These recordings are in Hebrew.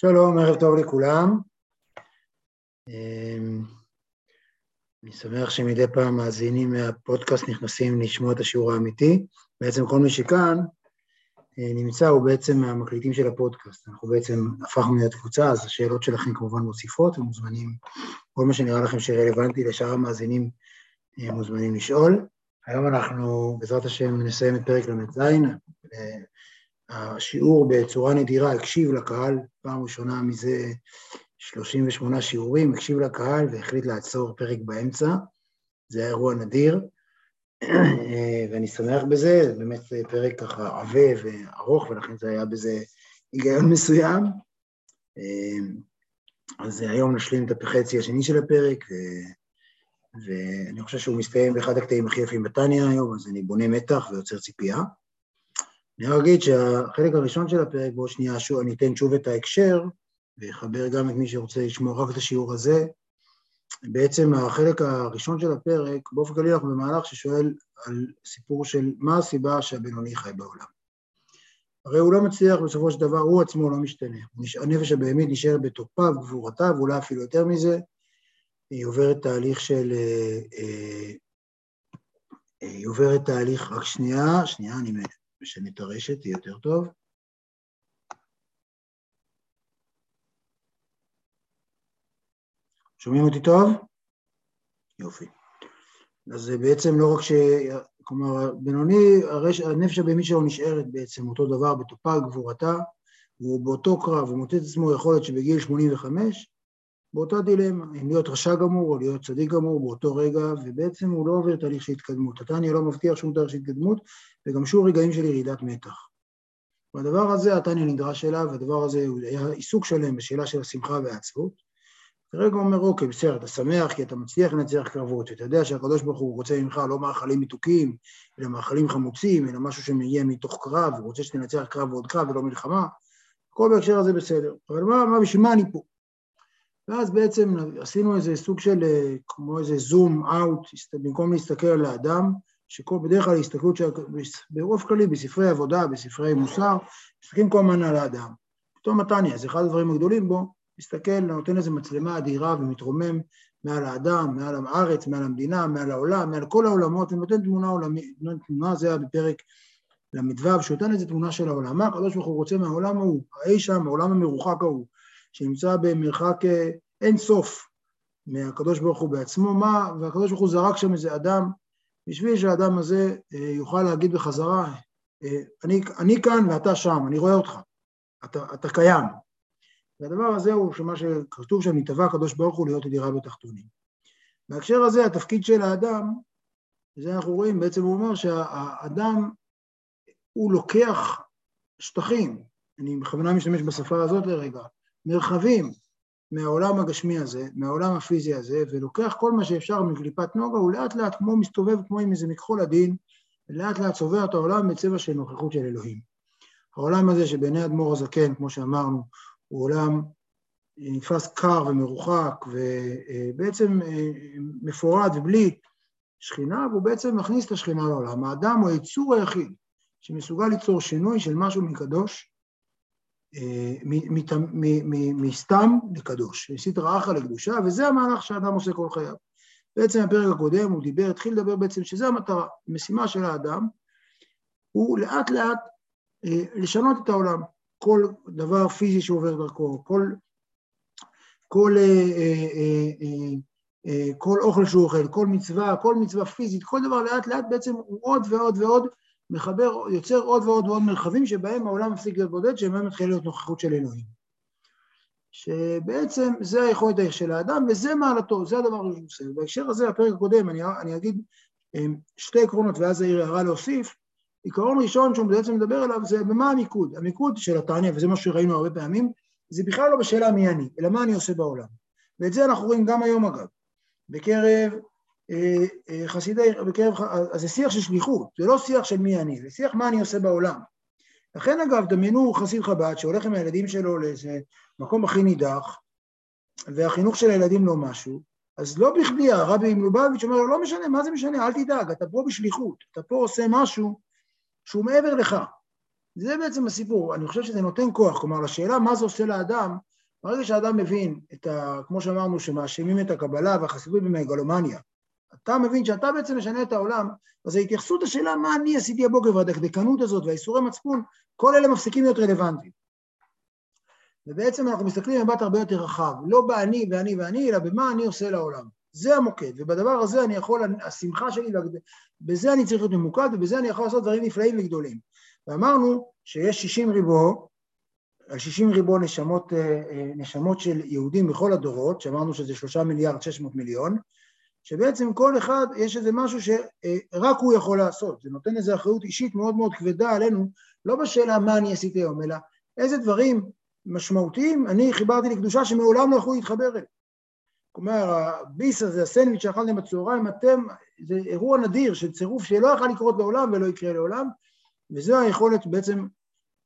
שלום, ערב טוב לכולם. אמ, אני שמח שמדי פעם מאזינים מהפודקאסט נכנסים לשמוע את השיעור האמיתי. בעצם כל מי שכאן אה, נמצא הוא בעצם מהמקליטים של הפודקאסט. אנחנו בעצם הפכנו להיות קבוצה, אז השאלות שלכם כמובן מוסיפות ומוזמנים, כל מה שנראה לכם שרלוונטי לשאר המאזינים אה, מוזמנים לשאול. היום אנחנו בעזרת השם נסיים את פרק ל"ז, השיעור בצורה נדירה הקשיב לקהל, פעם ראשונה מזה 38 שיעורים, הקשיב לקהל והחליט לעצור פרק באמצע, זה היה אירוע נדיר, ואני שמח בזה, זה באמת פרק ככה עבה וארוך, ולכן זה היה בזה היגיון מסוים. אז היום נשלים את החצי השני של הפרק, ו... ואני חושב שהוא מסתיים באחד הקטעים הכי יפים בתניא היום, אז אני בונה מתח ויוצר ציפייה. אני רק אגיד שהחלק הראשון של הפרק, בעוד שנייה שוב, אני אתן שוב את ההקשר, ויחבר גם את מי שרוצה לשמוע רק את השיעור הזה. בעצם החלק הראשון של הפרק, באופן כללי אנחנו במהלך ששואל על סיפור של מה הסיבה שהבינוני חי בעולם. הרי הוא לא מצליח בסופו של דבר, הוא עצמו לא משתנה. הנפש הבהמית נשארת בתוקפה וגבורתה, ואולי אפילו יותר מזה, היא עוברת תהליך של... אה, אה, היא עוברת תהליך, רק שנייה, שנייה, אני משנה את הרשת, יהיה יותר טוב. שומעים אותי טוב? יופי. אז בעצם לא רק ש... כלומר, בינוני, הרש... הנפש הבהמית שלו נשארת בעצם אותו דבר בתופה גבורתה, והוא באותו קרב, הוא מוצא את עצמו יכולת שבגיל 85, באותה דילמה, אם להיות רשע גמור או להיות צדיק גמור באותו רגע, ובעצם הוא לא עובר תהליך של התקדמות. התניא לא מבטיח שום תהליך של התקדמות, וגם שום רגעים של ירידת מתח. והדבר הזה, התניא נדרש אליו, והדבר הזה היה עיסוק שלם בשאלה של השמחה והעצבות. כרגע הוא אומר, אוקיי, בסדר, אתה שמח כי אתה מצליח לנצח קרבות, ואתה יודע שהקדוש ברוך הוא רוצה ממך לא מאכלים מתוקים, אלא מאכלים חמוצים, אלא משהו שמגיע מתוך קרב, הוא רוצה שתנצח קרב ועוד קרב ולא מלחמה, הכל בהקשר הזה בסדר. אבל מה, מה, בשביל מה אני פה? ואז בעצם עשינו איזה סוג של, אה, כמו איזה זום אאוט, במקום להסתכל על האדם, שכל, בדרך כלל הסתכלות של, ברוב כללי, בספרי עבודה, בספרי מוסר, מסתכלים כל הזמן על האדם. פתאום מתניה, זה אחד הדברים הגדולים בו, מסתכל, נותן איזו מצלמה אדירה ומתרומם מעל האדם, מעל הארץ, מעל המדינה, מעל העולם, מעל כל העולמות, ונותן תמונה עולמית, תמונה זה היה בפרק ל"ו, שנותן איזו תמונה של העולם. מה הקדוש ברוך הוא רוצה מהעולם ההוא, האי שם, העולם המרוחק ההוא, שנמצא במרחק אה, אין סוף מהקדוש ברוך הוא בעצמו, מה, והקדוש ברוך הוא זרק שם איזה אדם, בשביל שהאדם הזה אה, יוכל להגיד בחזרה, אה, אני, אני כאן ואתה שם, אני רואה אותך, אתה, אתה קיים. והדבר הזה הוא שמה שכתוב שם, נתבע הקדוש ברוך הוא להיות ידירה בתחתונים. בהקשר הזה, התפקיד של האדם, וזה אנחנו רואים, בעצם הוא אומר שהאדם, הוא לוקח שטחים, אני בכוונה משתמש בשפה הזאת לרגע, מרחבים מהעולם הגשמי הזה, מהעולם הפיזי הזה, ולוקח כל מה שאפשר מקליפת נוגה, הוא לאט לאט כמו מסתובב כמו עם איזה מכחול עדין, ולאט לאט צובע את העולם בצבע של נוכחות של אלוהים. העולם הזה שבעיני אדמו"ר הזקן, כמו שאמרנו, הוא עולם נתפס קר ומרוחק, ובעצם אה, מפורד ובלי שכינה, והוא בעצם מכניס את השכינה לעולם. האדם הוא היצור היחיד שמסוגל ליצור שינוי של משהו מקדוש, מסתם לקדוש, מסטרא אחרא לקדושה, וזה המהלך שהאדם עושה כל חייו. בעצם בפרק הקודם הוא דיבר, התחיל לדבר בעצם שזה המטרה, המשימה של האדם, הוא לאט לאט אה, לשנות את העולם. כל דבר פיזי שעובר דרכו, כל, כל, אה, אה, כל אוכל שהוא אוכל, כל מצווה, כל מצווה פיזית, כל דבר לאט לאט בעצם הוא עוד ועוד ועוד מחבר, יוצר עוד ועוד ועוד מרחבים שבהם העולם מפסיק להיות בודד, שבהם מתחילה להיות נוכחות של אלוהים. שבעצם זה היכולת של האדם, וזה מעלתו, זה הדבר שהוא עושה. בהקשר הזה, הפרק הקודם, אני, אני אגיד שתי עקרונות, ואז העיר הערה להוסיף. עיקרון ראשון שהוא בעצם מדבר עליו זה במה המיקוד. המיקוד של התניא, וזה מה שראינו הרבה פעמים, זה בכלל לא בשאלה מי אני, אלא מה אני עושה בעולם. ואת זה אנחנו רואים גם היום אגב. בקרב חסידי, בקרב, אז זה שיח של שליחות, זה לא שיח של מי אני, זה שיח מה אני עושה בעולם. לכן אגב, דמיינו חסיד חב"ד שהולך עם הילדים שלו לאיזה מקום הכי נידח, והחינוך של הילדים לא משהו, אז לא בכדי הרבי מלובביץ' אומר לו, לא משנה, מה זה משנה, אל תדאג, אתה פה בשליחות, אתה פה עושה משהו שהוא מעבר לך. זה בעצם הסיפור, אני חושב שזה נותן כוח, כלומר, לשאלה מה זה עושה לאדם, ברגע שאדם מבין את ה... כמו שאמרנו, שמאשימים את הקבלה והחסידות במגלומניה, אתה מבין שאתה בעצם משנה את העולם, אז ההתייחסות לשאלה מה אני עשיתי הבוקר והדקדקנות הזאת והאיסורי מצפון, כל אלה מפסיקים להיות רלוונטיים. ובעצם אנחנו מסתכלים במבט הרבה יותר רחב, לא באני ואני ואני, אלא במה אני עושה לעולם. זה המוקד, ובדבר הזה אני יכול, השמחה שלי, בזה אני צריך להיות ממוקד, ובזה אני יכול לעשות דברים נפלאים וגדולים. ואמרנו שיש 60 ריבו, על 60 ריבו נשמות, אה, אה, נשמות של יהודים בכל הדורות, שאמרנו שזה 3 מיליארד 600 מיליון, שבעצם כל אחד יש איזה משהו שרק הוא יכול לעשות, זה נותן איזו אחריות אישית מאוד מאוד כבדה עלינו, לא בשאלה מה אני עשיתי היום, אלא איזה דברים משמעותיים אני חיברתי לקדושה שמעולם לא יכולו להתחבר אליהם. כלומר, הביס הזה, הסנדוויץ' שאכלתם בצהריים, אתם, זה אירוע נדיר של צירוף שלא יכול לקרות לעולם ולא יקרה לעולם, וזו היכולת בעצם,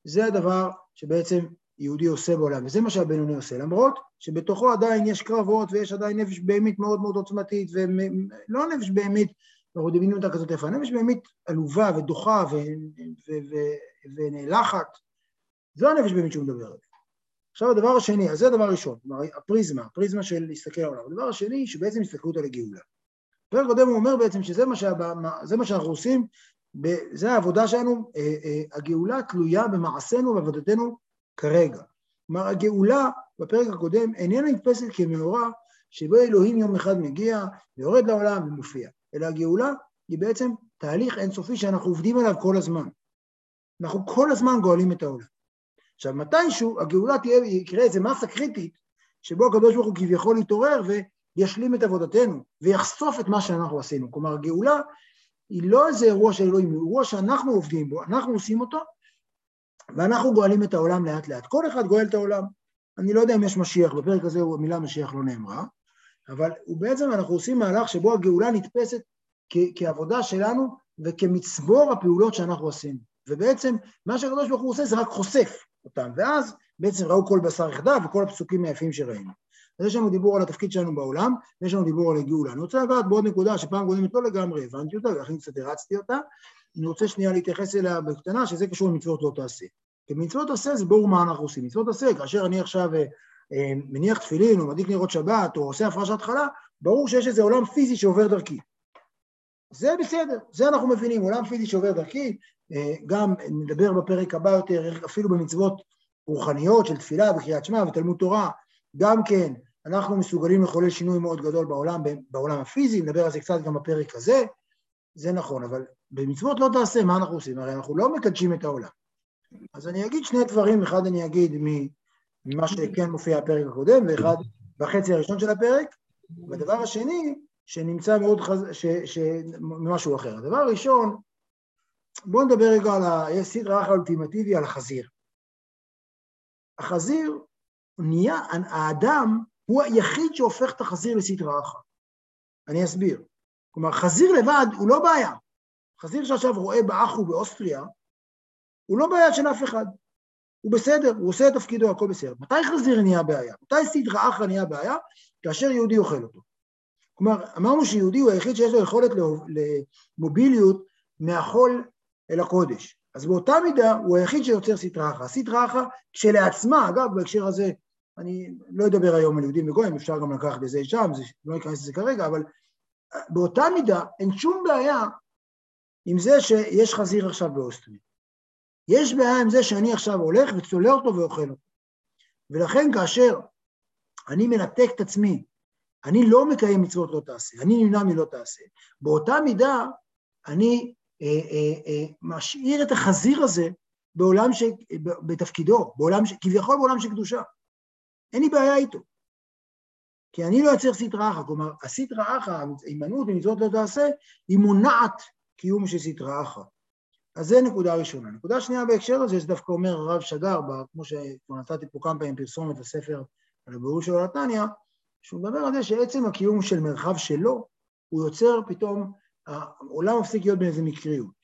זה הדבר שבעצם יהודי עושה בעולם, וזה מה שהבינוני עושה, למרות שבתוכו עדיין יש קרבות ויש עדיין נפש בהמית מאוד מאוד עוצמתית, ולא נפש בהמית, אנחנו מבינים אותה כזאת איפה, נפש בהמית עלובה ודוחה ונאלחת, זו הנפש בהמית שהוא מדבר עליה. עכשיו הדבר השני, אז זה הדבר הראשון, כלומר הפריזמה, הפריזמה של להסתכל על העולם. הדבר השני, שבעצם הסתכלות על הגאולה. בפרק קודם הוא אומר בעצם שזה מה, שהבא, מה שאנחנו עושים, זה העבודה שלנו, אה, אה, הגאולה תלויה במעשינו ובעבודתנו כרגע. כלומר, הגאולה בפרק הקודם איננה נתפסת כמאורע שבו אלוהים יום אחד מגיע ויורד לעולם ומופיע, אלא הגאולה היא בעצם תהליך אינסופי שאנחנו עובדים עליו כל הזמן. אנחנו כל הזמן גואלים את העולם. עכשיו, מתישהו הגאולה תהיה, יקרה איזה מסה קריטית, שבו הקדוש ברוך הוא כביכול יתעורר וישלים את עבודתנו, ויחשוף את מה שאנחנו עשינו. כלומר, הגאולה היא לא איזה אירוע של אלוהים, היא אירוע שאנחנו עובדים בו, אנחנו עושים אותו, ואנחנו גואלים את העולם לאט לאט. כל אחד גואל את העולם. אני לא יודע אם יש משיח, בפרק הזה המילה משיח לא נאמרה, אבל בעצם אנחנו עושים מהלך שבו הגאולה נתפסת כ- כעבודה שלנו וכמצבור הפעולות שאנחנו עשינו. ובעצם מה שהקדוש ברוך הוא עושה זה רק חושף אותם, ואז בעצם ראו כל בשר יחדיו וכל הפסוקים היפים שראינו. אז יש לנו דיבור על התפקיד שלנו בעולם, ויש לנו דיבור על הגאולה. אני רוצה לגעת בעוד נקודה שפעם קודמת לא לגמרי הבנתי אותה, ולכן קצת הרצתי אותה. אני רוצה שנייה להתייחס אליה בקטנה, שזה קשור למצוות לא תעשה. כי מצוות עשה זה ברור מה אנחנו עושים. מצוות עשה, כאשר אני עכשיו אה, אה, מניח תפילין, או מדליק נרות שבת, או עושה הפרשת חלה, ברור שיש איזה עולם פיזי שעובר דרכי. זה בסדר, זה אנחנו מבינים, עולם פיזי שעובר דרכי, אה, גם נדבר בפרק הבא יותר, אפילו במצוות רוחניות של תפילה וקריאת שמע ותלמוד תורה, גם כן אנחנו מסוגלים לחולל שינוי מאוד גדול בעולם, בעולם הפיזי, נדבר על זה קצת גם בפרק הזה, זה נכון, אבל במצוות לא תעשה, מה אנחנו עושים? הרי אנחנו לא מקדשים את העולם. אז אני אגיד שני דברים, אחד אני אגיד ממה שכן מופיע בפרק הקודם, ואחד בחצי הראשון של הפרק, והדבר השני, שנמצא מאוד חז... ש... ש... ממשהו אחר. הדבר הראשון, בואו נדבר רגע על הסדרה האולטימטיבי, על החזיר. החזיר נהיה, האדם הוא היחיד שהופך את החזיר לסדרה אחת. אני אסביר. כלומר, חזיר לבד הוא לא בעיה. חזיר שעכשיו רואה באחו באוסטריה, הוא לא בעיה של אף אחד. הוא בסדר, הוא עושה את תפקידו, הכל בסדר. מתי חזיר נהיה בעיה? מתי סדרה אחת נהיה בעיה? כאשר יהודי אוכל אותו. כלומר, אמרנו שיהודי הוא היחיד שיש לו יכולת למוביליות מהחול אל הקודש. אז באותה מידה הוא היחיד שיוצר סטרא אחא. סטרא אחא כשלעצמה, אגב, בהקשר הזה, אני לא אדבר היום על יהודים וגויים, אפשר גם לקחת את זה שם, זה, לא ניכנס לזה כרגע, אבל באותה מידה אין שום בעיה עם זה שיש חזיר עכשיו באוסטריה. יש בעיה עם זה שאני עכשיו הולך וצולע אותו ואוכל אותו. ולכן כאשר אני מנתק את עצמי, אני לא מקיים מצוות לא תעשה, אני נמנע מלא תעשה, באותה מידה אני אה, אה, אה, משאיר את החזיר הזה בעולם ש... בתפקידו, בעולם ש... כביכול בעולם של קדושה. אין לי בעיה איתו. כי אני לא אצליח סטרא אחא, כלומר, הסטרא אחא, ההימנעות ממצוות לא תעשה, היא מונעת קיום של סטרא אחא. אז זה נקודה ראשונה. נקודה שנייה בהקשר הזה, שדווקא אומר הרב שגר, כמו שכבר נתתי פה כמה פעמים פרסומת לספר על הבירור שלו לתניא, שהוא מדבר על זה שעצם הקיום של מרחב שלו, הוא יוצר פתאום, העולם מפסיק להיות באיזה מקריות.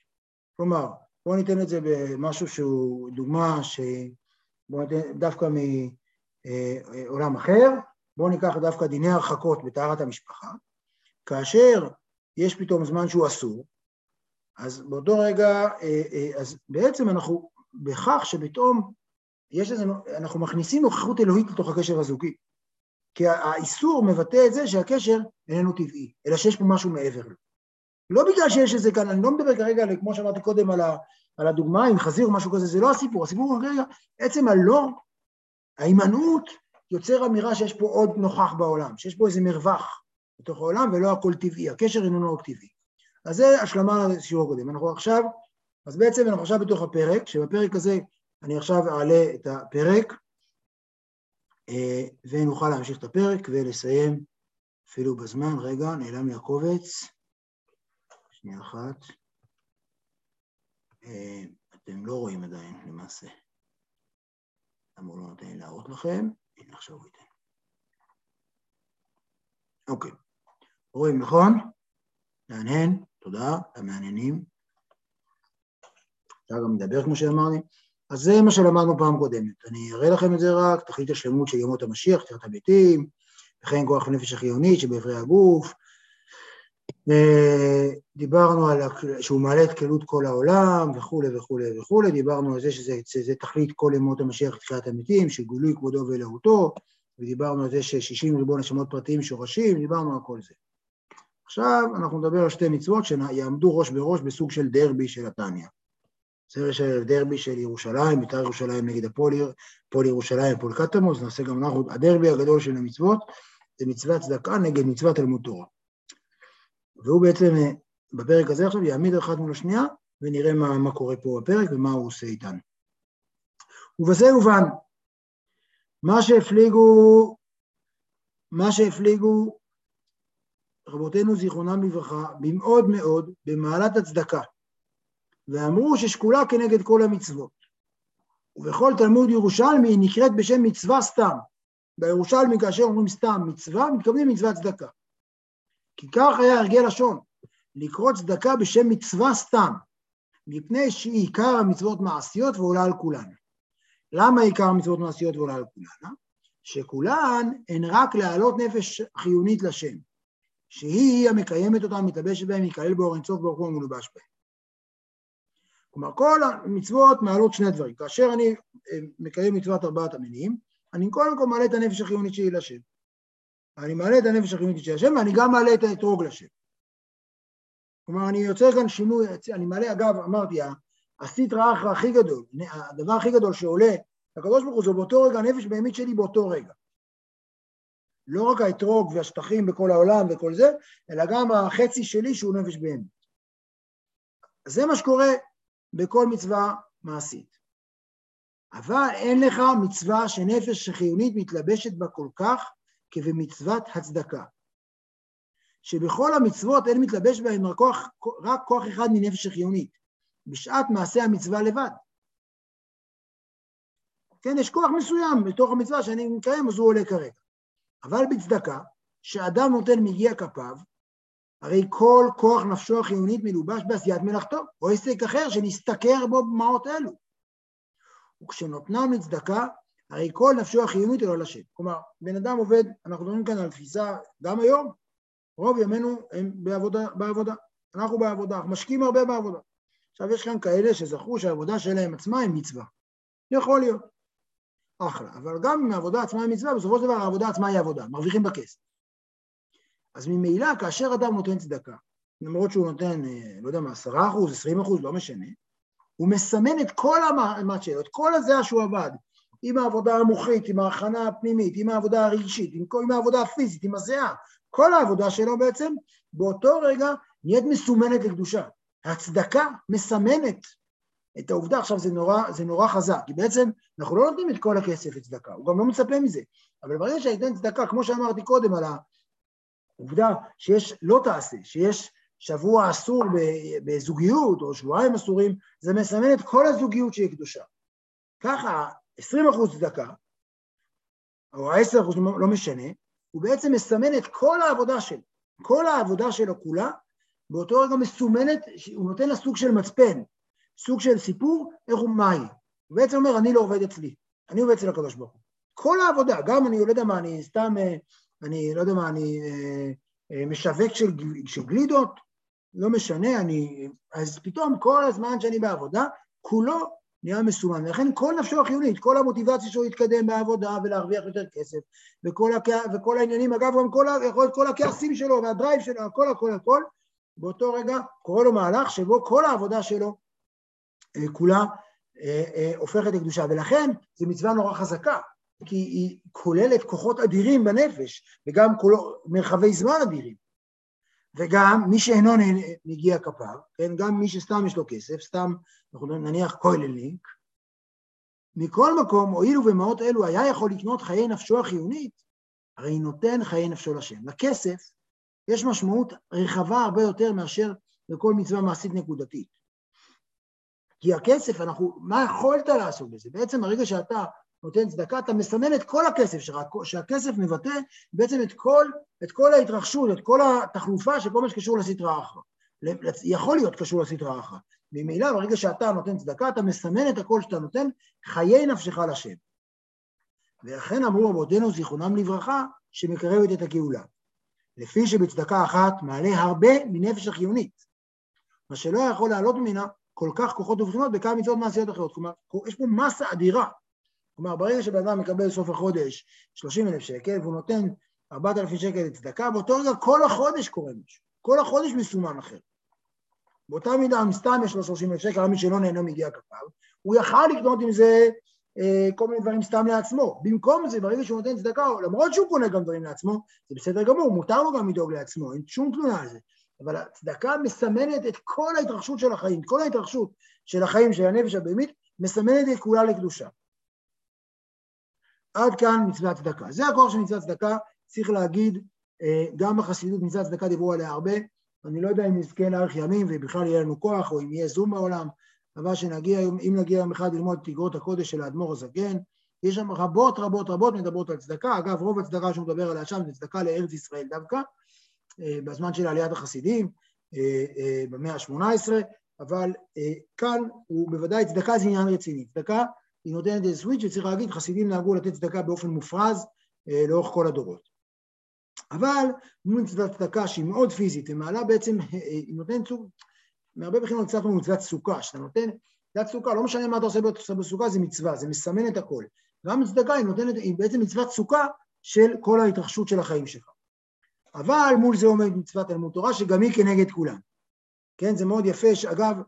כלומר, בואו ניתן את זה במשהו שהוא דוגמה ש... בואו ניתן דווקא מעולם אחר, בואו ניקח דווקא דיני הרחקות בטהרת המשפחה, כאשר יש פתאום זמן שהוא אסור, אז באותו רגע, אה, אה, אז בעצם אנחנו, בכך שפתאום יש לזה, אנחנו מכניסים נוכחות אלוהית לתוך הקשר הזוגי. כי האיסור מבטא את זה שהקשר איננו טבעי, אלא שיש פה משהו מעבר לו. לא בגלל שיש איזה כאן, אני לא מדבר כרגע, כמו שאמרתי קודם, על, ה, על הדוגמה עם חזיר או משהו כזה, זה לא הסיפור, הסיפור הוא כרגע, עצם הלא, ההימנעות יוצר אמירה שיש פה עוד נוכח בעולם, שיש פה איזה מרווח בתוך העולם ולא הכל טבעי, הקשר איננו רק טבעי. אז זה השלמה לשיעור הקודם. אנחנו עכשיו, אז בעצם אנחנו עכשיו בתוך הפרק, שבפרק הזה אני עכשיו אעלה את הפרק, אה, ונוכל להמשיך את הפרק ולסיים אפילו בזמן. רגע, נעלם לי הקובץ. שנייה אחת. אה, אתם לא רואים עדיין, למעשה. הוא לא נותן לי להראות לכם? הנה, עכשיו הוא ייתן. אוקיי. רואים, נכון? מהנהן, תודה, המעניינים. אפשר גם לדבר כמו שאמרתי. אז זה מה שלמדנו פעם קודמת. אני אראה לכם את זה רק, תכלית השלמות של ימות המשיח, תחילת המתים, וכן כוח הנפש החיונית שבאיברי הגוף. דיברנו על שהוא מעלה את כלות כל העולם וכולי וכולי וכולי, דיברנו על זה שזה, שזה תכלית כל ימות המשיח תחילת המתים, שגולוי כבודו ואלוהותו, ודיברנו על זה ששישים ריבון נשמות פרטיים שורשים, דיברנו על כל זה. עכשיו אנחנו נדבר על שתי מצוות שיעמדו ראש בראש בסוג של דרבי של התניא. זה של דרבי של ירושלים, בית"ר ירושלים נגד הפועל, הפועל ירושלים, הפועל קטמוס, נעשה גם אנחנו, הדרבי הגדול של המצוות זה מצוות צדקה נגד מצוות תלמוד תורה. והוא בעצם, בפרק הזה עכשיו יעמיד אחת מול השנייה, ונראה מה, מה קורה פה בפרק ומה הוא עושה איתן. ובזה יובן, מה שהפליגו, מה שהפליגו רבותינו זיכרונם לברכה, במאוד מאוד במעלת הצדקה, ואמרו ששקולה כנגד כל המצוות. ובכל תלמוד ירושלמי היא נקראת בשם מצווה סתם. בירושלמי כאשר אומרים סתם מצווה, מתכוונים מצוות צדקה. כי כך היה הרגל לשון, לקרוא צדקה בשם מצווה סתם, מפני שהיא עיקר המצוות מעשיות ועולה על כולן. למה עיקר המצוות מעשיות ועולה על כולן? שכולן הן רק להעלות נפש חיונית לשם, שהיא המקיימת אותם, מתלבשת בהם, ייכלל באור אינסוף ברוך הוא ומלובש בהם. כלומר, כל המצוות מעלות שני דברים. כאשר אני אה, מקיים מצוות ארבעת המינים, אני קודם כל מעלה את הנפש החיונית שלי לשם. אני מעלה את הנפש החיונית של השם, ואני גם מעלה את האתרוג לשם. כלומר, אני יוצר כאן שינוי, אני מעלה, אגב, אמרתי, הסטרא אחרא הכי גדול, הדבר הכי גדול שעולה לקדוש ברוך הוא זה באותו רגע הנפש בהמית שלי באותו רגע. לא רק האתרוג והשטחים בכל העולם וכל זה, אלא גם החצי שלי שהוא נפש בהמית. זה מה שקורה בכל מצווה מעשית. אבל אין לך מצווה שנפש חיונית מתלבשת בה כל כך כבמצוות הצדקה. שבכל המצוות אין מתלבש בהן רק כוח, רק כוח אחד מנפש החיונית, בשעת מעשה המצווה לבד. כן, יש כוח מסוים בתוך המצווה שאני מקיים, אז הוא עולה כרגע. אבל בצדקה, שאדם נותן מיגיע כפיו, הרי כל כוח נפשו החיונית מלובש בעשיית מלאכתו, או עסק אחר שנסתכר בו במעות אלו. וכשנותנם לצדקה, הרי כל נפשו החיונית אלו לשם. כלומר, בן אדם עובד, אנחנו מדברים כאן על תפיסה, גם היום, רוב ימינו הם בעבודה, בעבודה. אנחנו בעבודה, אנחנו משקיעים הרבה בעבודה. עכשיו, יש כאן כאלה שזכרו שהעבודה שלהם עצמה היא מצווה. יכול להיות. אחלה. אבל גם אם העבודה עצמה היא מצווה, בסופו של דבר העבודה עצמה היא עבודה, מרוויחים בכסף. אז ממילא, כאשר אדם נותן צדקה, למרות שהוא נותן, אה, לא יודע מה, עשרה אחוז, עשרים אחוז, לא משנה, הוא מסמן את כל המאמץ שלו, את כל הזה שהוא עבד, עם העבודה המוחית, עם ההכנה הפנימית, עם העבודה הרגשית, עם, עם העבודה הפיזית, עם הזיעה, כל העבודה שלו בעצם, באותו רגע נהיית מסומנת לקדושה. הצדקה מסמנת את העובדה, עכשיו זה נורא, זה נורא חזק, כי בעצם אנחנו לא נותנים את כל הכסף לצדקה, הוא גם לא מצפה מזה, אבל ברגע שאני אתן צדקה, כמו שאמרתי קודם על העובדה שיש, לא תעשה, שיש שבוע אסור בזוגיות או שבועיים אסורים, זה מסמן את כל הזוגיות שהיא קדושה. ככה 20 אחוז צדקה, או 10 אחוז, לא משנה, הוא בעצם מסמן את כל העבודה שלו. כל העבודה שלו כולה, באותו רגע מסומנת, הוא נותן לה סוג של מצפן, סוג של סיפור, איך הוא, מהי. הוא בעצם אומר, אני לא עובד אצלי, אני עובד אצל הקדוש ברוך הוא. כל העבודה, גם אני לא יודע מה, אני סתם, אה, אני לא יודע מה, אני אה, אה, משווק של, של גלידות, לא משנה, אני... אז פתאום כל הזמן שאני בעבודה, כולו נהיה מסומן, ולכן כל נפשו החיונית, כל המוטיבציה שלו להתקדם בעבודה ולהרוויח יותר כסף, וכל, הכ... וכל העניינים, אגב, גם כל, להיות כל הכעסים שלו והדרייב שלו, הכל הכל הכל, באותו רגע קורה לו מהלך שבו כל העבודה שלו אה, כולה אה, אה, הופכת לקדושה, ולכן זו מצווה נורא חזקה, כי היא כוללת כוחות אדירים בנפש, וגם כל... מרחבי זמן אדירים. וגם מי שאינו מגיע כפיו, כן, גם מי שסתם יש לו כסף, סתם, אנחנו נניח כוילניק, מכל מקום, הואיל ובמעות אלו היה יכול לקנות חיי נפשו החיונית, הרי נותן חיי נפשו לשם. לכסף יש משמעות רחבה הרבה יותר מאשר לכל מצווה מעשית נקודתית. כי הכסף, אנחנו, מה יכולת לעשות בזה? בעצם הרגע שאתה נותן צדקה, אתה מסמן את כל הכסף שלך, שהכסף מבטא בעצם את כל, את כל ההתרחשות, את כל התחלופה של כל מה שקשור לסטרה אחרא. יכול להיות קשור לסטרה אחרא. ממילא ברגע שאתה נותן צדקה, אתה מסמן את הכל שאתה נותן, חיי נפשך לשם. ולכן אמרו רבותינו זיכרונם לברכה, שמקרבת את הגאולה. לפי שבצדקה אחת מעלה הרבה מנפש החיונית, מה שלא יכול לעלות ממנה כל כך כוחות ובחינות בכמה מצוות מעשיות אחרות. כלומר, יש פה מסה אדירה כלומר, ברגע שבן אדם מקבל סוף החודש 30 אלף שקל והוא נותן 4,000 שקל לצדקה, באותו רגע כל החודש קורה משהו, כל החודש מסומן אחר. באותה מידה, אם סתם יש לו 30 אלף שקל, מי שלא נהנה מגיע כפיו, הוא יכל לקנות עם זה אה, כל מיני דברים סתם לעצמו. במקום זה, ברגע שהוא נותן צדקה, למרות שהוא קונה גם דברים לעצמו, זה בסדר גמור, מותר לו גם לדאוג לעצמו, אין שום תלונה על זה. אבל הצדקה מסמנת את כל ההתרחשות של החיים, כל ההתרחשות של החיים של הנפש הבהמית, מסמנת את כולה לקדושה. עד כאן מצוות צדקה. זה הכוח של מצוות צדקה, צריך להגיד, אה, גם בחסידות מצוות צדקה דיברו עליה הרבה, אני לא יודע אם נזכה לארך ימים ובכלל יהיה לנו כוח או אם יהיה זום בעולם, אבל שנגיע, אם נגיע יום אחד ללמוד את אגרות הקודש של האדמו"ר הזקן, יש שם רבות רבות רבות מדברות על צדקה, אגב רוב הצדקה שהוא מדבר עליה שם זה צדקה לארץ ישראל דווקא, אה, בזמן של עליית החסידים, אה, במאה ה-18, אבל כאן הוא בוודאי צדקה זה עניין רציני, צדקה היא נותנת איזה סוויץ' וצריך להגיד, חסידים נהגו לתת צדקה באופן מופרז לאורך כל הדורות. אבל מצוות צדקה שהיא מאוד פיזית ומעלה בעצם, אה, אה, היא נותנת סוג, מהרבה בחינות קצת כמו מצוות סוכה, שאתה נותן מצוות סוכה, לא משנה מה אתה עושה בסוכה, זה מצווה, זה מסמן את הכל. גם צדקה היא נותנת, היא בעצם מצוות סוכה של כל ההתרחשות של החיים שלך. אבל מול זה עומד מצוות תלמוד תורה, שגם היא כנגד כולם. כן, זה מאוד יפה, שאגב, אה,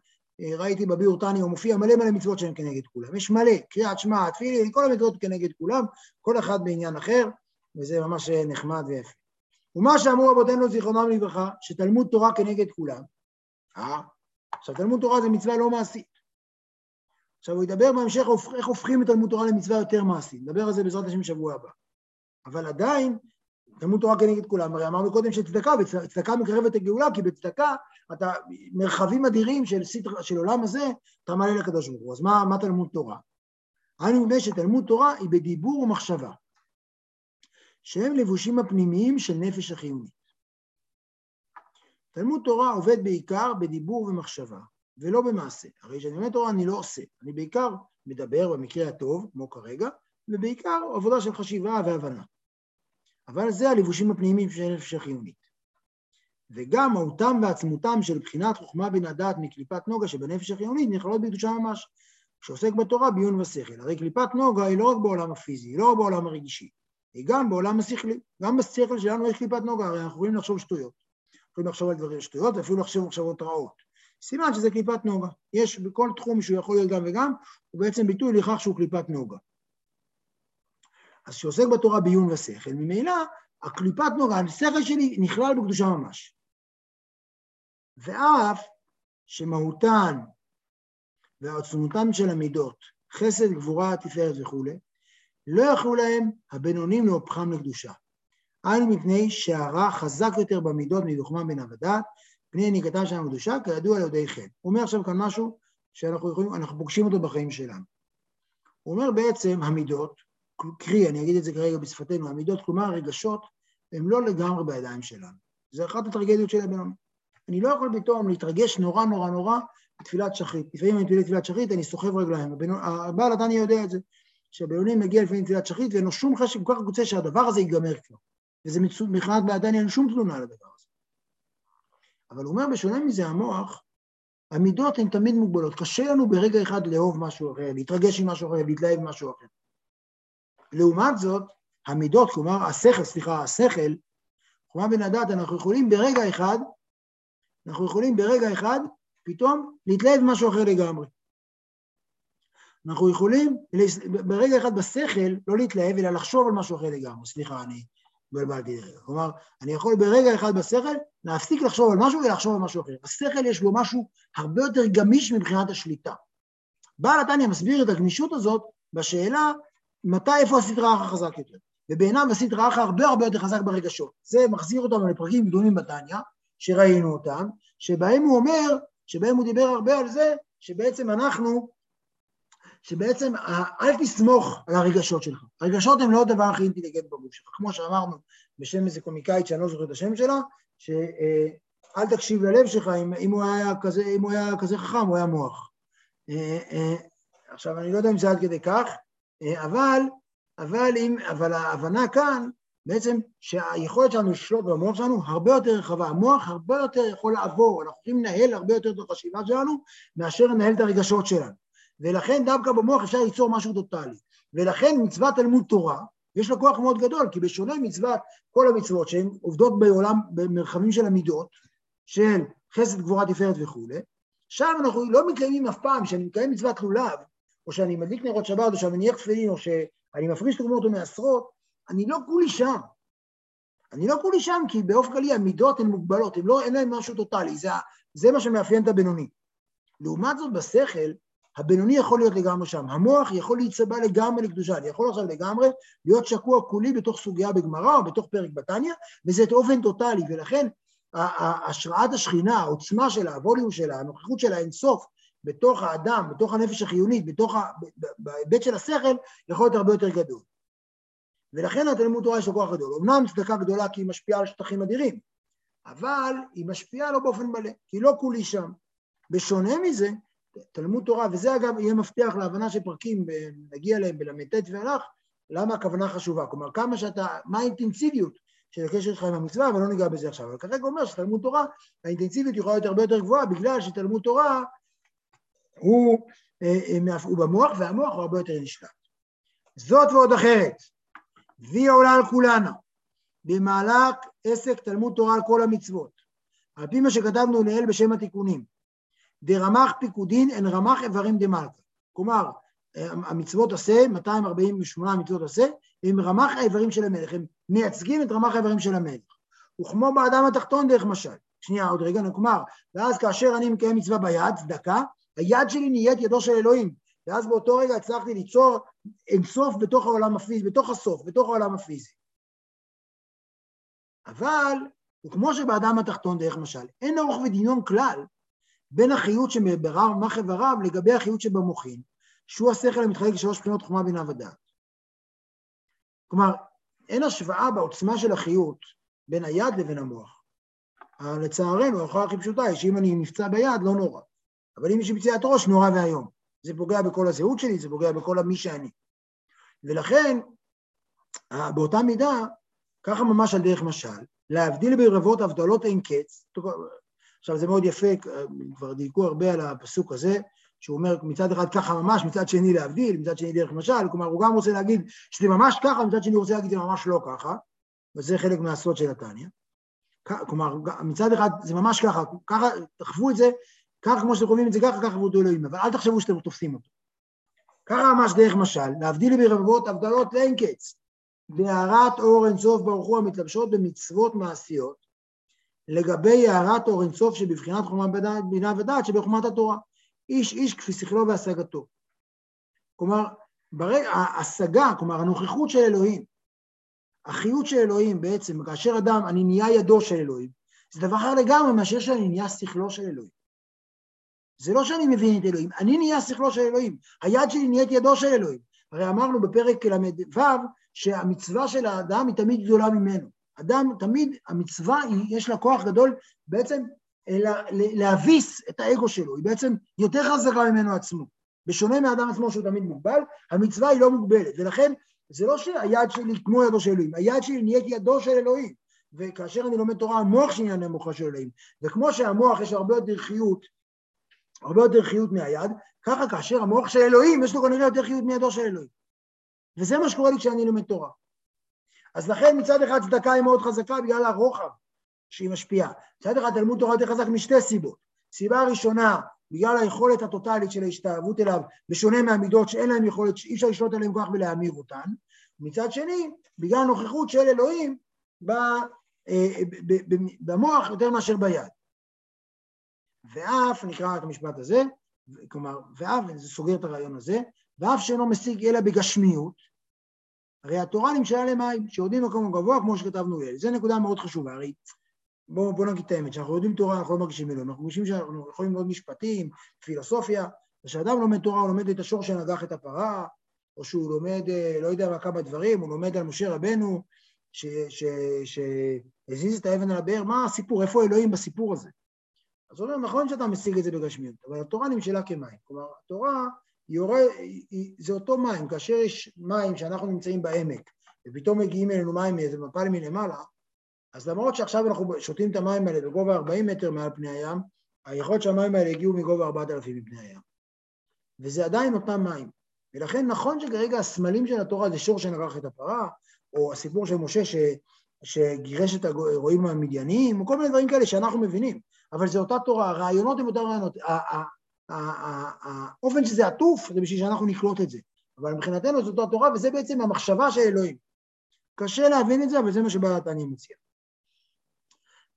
ראיתי בביאור תניא, הוא מופיע מלא מלא מצוות שהן כנגד כולם. יש מלא, קריאת שמע, תפילין, כל המצוות כנגד כולם, כל אחד בעניין אחר, וזה ממש נחמד ויפה. ומה שאמרו רבותינו זיכרונם לברכה, שתלמוד תורה כנגד כולם, אה? עכשיו תלמוד תורה זה מצווה לא מעשית. עכשיו הוא ידבר בהמשך איך הופכים את תלמוד תורה למצווה יותר מעשית, נדבר על זה בעזרת השם בשבוע הבא. אבל עדיין תלמוד תורה כנגד כולם, הרי אמרנו קודם שצדקה, וצדקה מקרבת הגאולה, כי בצדקה אתה, מרחבים אדירים של, סטר, של עולם הזה, אתה מעלה לקדוש ברוך הוא. אז מה, מה תלמוד תורה? היינו מפני שתלמוד תורה היא בדיבור ומחשבה, שהם לבושים הפנימיים של נפש החיונית. תלמוד תורה עובד בעיקר בדיבור ומחשבה, ולא במעשה. הרי כשאני אומר תורה אני לא עושה, אני בעיקר מדבר במקרה הטוב, כמו כרגע, ובעיקר עבודה של חשיבה והבנה. אבל זה הלבושים הפנימיים של נפש החיונית. וגם מהותם ועצמותם של בחינת חוכמה בן הדעת מקליפת נוגה שבנפש החיונית נכללות בקדושה ממש, שעוסק בתורה בעיון ושכל. הרי קליפת נוגה היא לא רק בעולם הפיזי, היא לא רק בעולם הרגשי, היא גם בעולם השכלי. גם בשכל שלנו יש קליפת נוגה, הרי אנחנו יכולים לחשוב שטויות. יכולים לחשוב על דברים שטויות ואפילו לחשוב מחשבות רעות. סימן שזה קליפת נוגה. יש בכל תחום שהוא יכול להיות גם וגם, הוא בעצם ביטוי לכך שהוא קליפת נוגה. אז שעוסק בתורה בעיון ושכל, ממילא הקליפת נוגה, השכל שלי נכלל בקדושה ממש. ואף שמהותן ועצמותן של המידות, חסד, גבורה, תפארת וכולי, לא יכלו להם הבינונים להופכם לקדושה. היינו מפני שהרע חזק יותר במידות מדוחמה בין עבדת, פני ניקתם שלנו קדושה, כידוע על ידי חן. הוא אומר עכשיו כאן משהו שאנחנו יכולים, אנחנו פוגשים אותו בחיים שלנו. הוא אומר בעצם המידות, קרי, אני אגיד את זה כרגע בשפתנו, המידות, כלומר הרגשות, הם לא לגמרי בידיים שלנו. זה אחת הטרגדיות של הבינוני. אני לא יכול פתאום להתרגש נורא נורא נורא בתפילת שחרית. לפעמים אני מתפילה תפילת שחרית, אני סוחב רגליים. הבעל התניא יודע את זה, שהבינוני מגיע לפעמים תפילת שחרית ואין לו שום חשב, כל כך רוצה שהדבר הזה ייגמר כבר. וזה מבחינת בעל התניא אין שום תלונה על הדבר הזה. אבל הוא אומר, בשונה מזה, המוח, המידות הן תמיד מוגבלות. קשה לנו ברגע אחד לאהוב משהו אחר, להתרגש עם משהו אחר, להתלהב ממשהו אחר. לעומת זאת, המידות, כלומר השכל, סליחה, השכל, חומה בן הדת, אנחנו יכולים ברגע אחד, אנחנו יכולים ברגע אחד פתאום להתלהב משהו אחר לגמרי. אנחנו יכולים ברגע אחד בשכל לא להתלהב, אלא לחשוב על משהו אחר לגמרי. סליחה, אני התבלבלתי לרגע. כלומר, אני יכול ברגע אחד בשכל להפסיק לחשוב על משהו ולחשוב על משהו אחר. השכל יש בו משהו הרבה יותר גמיש מבחינת השליטה. בעל התניא מסביר את הגמישות הזאת בשאלה מתי, איפה הסדרה אחר חזק יותר. ובעיניו הסדרה אחר הרבה הרבה יותר חזק ברגשות. זה מחזיר אותנו לפרקים גדולים בתניא, שראינו אותם, שבהם הוא אומר, שבהם הוא דיבר הרבה על זה, שבעצם אנחנו שבעצם אל תסמוך על הרגשות שלך. הרגשות הם לא הדבר הכי אינטליגנט בגוף שלך. כמו שאמרנו בשם איזה קומיקאית שאני לא זוכר את השם שלה, שאל תקשיב ללב שלך, אם, אם, הוא היה כזה, אם הוא היה כזה חכם, הוא היה מוח. אה, אה, עכשיו, אני לא יודע אם זה עד כדי כך, אה, אבל, אבל, אם, אבל ההבנה כאן, בעצם שהיכולת שלנו לשלוט במוח שלנו הרבה יותר רחבה. המוח הרבה יותר יכול לעבור, אנחנו יכולים לנהל הרבה יותר את החשיבה שלנו מאשר לנהל את הרגשות שלנו. ולכן דווקא במוח אפשר ליצור משהו טוטאלי. ולכן מצוות תלמוד תורה, יש לה כוח מאוד גדול, כי בשונה מצוות כל המצוות שהן עובדות בעולם, במרחבים של המידות, של חסד, גבורה, תפארת וכולי, שם אנחנו לא מקיימים אף פעם, כשאני מקיים מצוות לולב, או שאני מדליק נרות שבת, או שאני מניח תפילין, או שאני מפריש תרומות או מעשרות, אני לא כולי שם. אני לא כולי שם, כי באופן כללי המידות הן מוגבלות, הן לא, אין להן משהו טוטאלי, זה, זה מה שמאפיין את הבינוני. לעומת זאת, בשכל, הבינוני יכול להיות לגמרי שם, המוח יכול להיצבע לגמרי לקדושה, אני יכול עכשיו לגמרי להיות שקוע כולי בתוך סוגיה בגמרא או בתוך פרק בתניא, וזה את אופן טוטאלי, ולכן השראת השכינה, העוצמה שלה, הווליום שלה, הנוכחות שלה אינסוף, בתוך האדם, בתוך הנפש החיונית, בתוך ה... בהיבט של השכל, יכול להיות הרבה יותר גדול. ולכן התלמוד תורה יש לו כוח גדול. אמנם צדקה גדולה כי היא משפיעה על שטחים אדירים, אבל היא משפיעה לא באופן מלא, כי לא כולי שם. בשונה מזה, תלמוד תורה, וזה אגב יהיה מפתח להבנה של פרקים, נגיע אליהם בל"ט והלך, למה הכוונה חשובה. כלומר, כמה שאתה, מה האינטנסיביות של הקשר שלך עם המצווה, אבל לא ניגע בזה עכשיו. אבל כרגע אומר שתלמוד תורה, האינטנסיביות יכולה להיות הרבה יותר גבוהה, בגלל שתלמוד תורה הוא, אה, אה, הוא במוח, והמוח הוא הרבה יותר נשלט. זאת ועוד אחרת, והיא עולה על כולנו, במהלך עסק תלמוד תורה על כל המצוות. על פי מה שכתבנו לעיל בשם התיקונים, דרמ"ח פיקודין הן רמ"ח איברים דמלכה. כלומר, המצוות עשה, 248 מצוות עשה, הם רמ"ח האיברים של המלך, הם מייצגים את רמ"ח האיברים של המלך. וכמו באדם התחתון דרך משל. שנייה, עוד רגע, כלומר, ואז כאשר אני מקיים מצווה ביד, צדקה, היד שלי נהיית ידו של אלוהים. ואז באותו רגע הצלחתי ליצור אינסוף בתוך העולם הפיזי, בתוך הסוף, בתוך העולם הפיזי. אבל, וכמו שבאדם התחתון דרך משל, אין ארוך ודינון כלל בין החיות שבברמ"ח איבריו לגבי החיות שבמוחין, שהוא השכל המתחלק לשלוש בחינות חומה בינה ודעת. כלומר, אין השוואה בעוצמה של החיות בין היד לבין המוח. לצערנו, ההוכחה הכי פשוטה היא שאם אני נפצע ביד, לא נורא. אבל אם יש לי פציעת ראש, נורא ואיום. זה פוגע בכל הזהות שלי, זה פוגע בכל המי שאני. ולכן, באותה מידה, ככה ממש על דרך משל, להבדיל ברבבות הבדלות אין קץ, עכשיו זה מאוד יפה, כבר דייקו הרבה על הפסוק הזה, שהוא אומר מצד אחד ככה ממש, מצד שני להבדיל, מצד שני דרך משל, כלומר הוא גם רוצה להגיד שזה ממש ככה, מצד שני הוא רוצה להגיד שזה ממש לא ככה, וזה חלק מהסוד של התניא. כלומר, מצד אחד זה ממש ככה, ככה, תחוו את זה, ככה כמו שאתם חווים את זה ככה, ככה חוו אלוהים, אבל אל תחשבו שאתם תופסים אותו. ככה ממש דרך משל, להבדיל ברבבות הבדלות לאין קץ, בהארת אור אינסוף ברוך הוא המתלבשות במצוות מעשיות, לגבי הארת אור אינסוף שבבחינת חומה בינה ודעת שבחומת התורה. איש איש כפי שכלו והשגתו. כלומר, ברגע, ההשגה, כלומר הנוכחות של אלוהים, החיות של אלוהים בעצם, כאשר אדם, אני נהיה ידו של אלוהים, זה דבר אחר לגמרי מאשר שאני נהיה שכלו של אלוהים. זה לא שאני מבין את אלוהים, אני נהיה שכלו של אלוהים, היד שלי נהיית ידו של אלוהים. הרי אמרנו בפרק ל"ו שהמצווה של האדם היא תמיד גדולה ממנו. אדם תמיד, המצווה, יש לה כוח גדול בעצם להביס את האגו שלו, היא בעצם יותר חזקה ממנו עצמו. בשונה מהאדם עצמו שהוא תמיד מוגבל, המצווה היא לא מוגבלת, ולכן זה לא שהיד שלי כמו ידו של אלוהים, היד שלי נהיית ידו של אלוהים, וכאשר אני לומד תורה, המוח שלי נהיה מוחה של אלוהים, וכמו שהמוח יש הרבה יותר חיות הרבה יותר חיות מהיד, ככה כאשר המוח של אלוהים, יש לו כנראה יותר חיות מידו של אלוהים. וזה מה שקורה לי כשאני לומד תורה. אז לכן מצד אחד צדקה היא מאוד חזקה בגלל הרוחב שהיא משפיעה. מצד אחד תלמוד תורה יותר חזק משתי סיבות. סיבה ראשונה, בגלל היכולת הטוטלית של ההשתאבות אליו, בשונה מהמידות שאין להם יכולת, שאי אפשר לשלוט עליהם כך ולהמיר אותן. מצד שני, בגלל נוכחות של אלוהים אה, במוח יותר מאשר ביד. ואף, נקרא את המשפט הזה, כלומר, ואף, זה סוגר את הרעיון הזה, ואף שאינו משיג אלא בגשמיות, הרי התורה נמשלה למים, שיורדים במקום גבוה כמו שכתבנו אל. זו נקודה מאוד חשובה, הרי בואו בוא נגיד את האמת, כשאנחנו יודעים תורה אנחנו לא מרגישים אלוהים, אנחנו מרגישים שאנחנו יכולים ללמוד משפטים, פילוסופיה, וכשאדם לומד תורה הוא לומד את השור שנגח את הפרה, או שהוא לומד, אה, לא יודע מה כמה דברים, הוא לומד על משה רבנו, שהזיז את האבן על הבאר, מה הסיפור, איפה אלוהים בסיפור הזה? אז הוא אומר, נכון שאתה משיג את זה בגשמיות, אבל התורה נמשלה כמים. כלומר, התורה יורה, זה אותו מים, כאשר יש מים שאנחנו נמצאים בעמק, ופתאום מגיעים אלינו מים מאיזה מפל מלמעלה, אז למרות שעכשיו אנחנו שותים את המים האלה בגובה 40 מטר מעל פני הים, היכול להיות שהמים האלה הגיעו מגובה 4,000 מפני הים. וזה עדיין אותם מים. ולכן נכון שכרגע הסמלים של התורה זה שור שנרח את הפרה, או הסיפור של משה ש, שגירש את הרועים המדייניים, או כל מיני דברים כאלה שאנחנו מבינים, אבל זו אותה תורה, הרעיונות הם אותם רעיונות. האופן שזה עטוף זה בשביל שאנחנו נקלוט את זה, אבל מבחינתנו זו אותה תורה וזה בעצם המחשבה של אלוהים. קשה להבין את זה, אבל זה מה שבעלת אני מציע.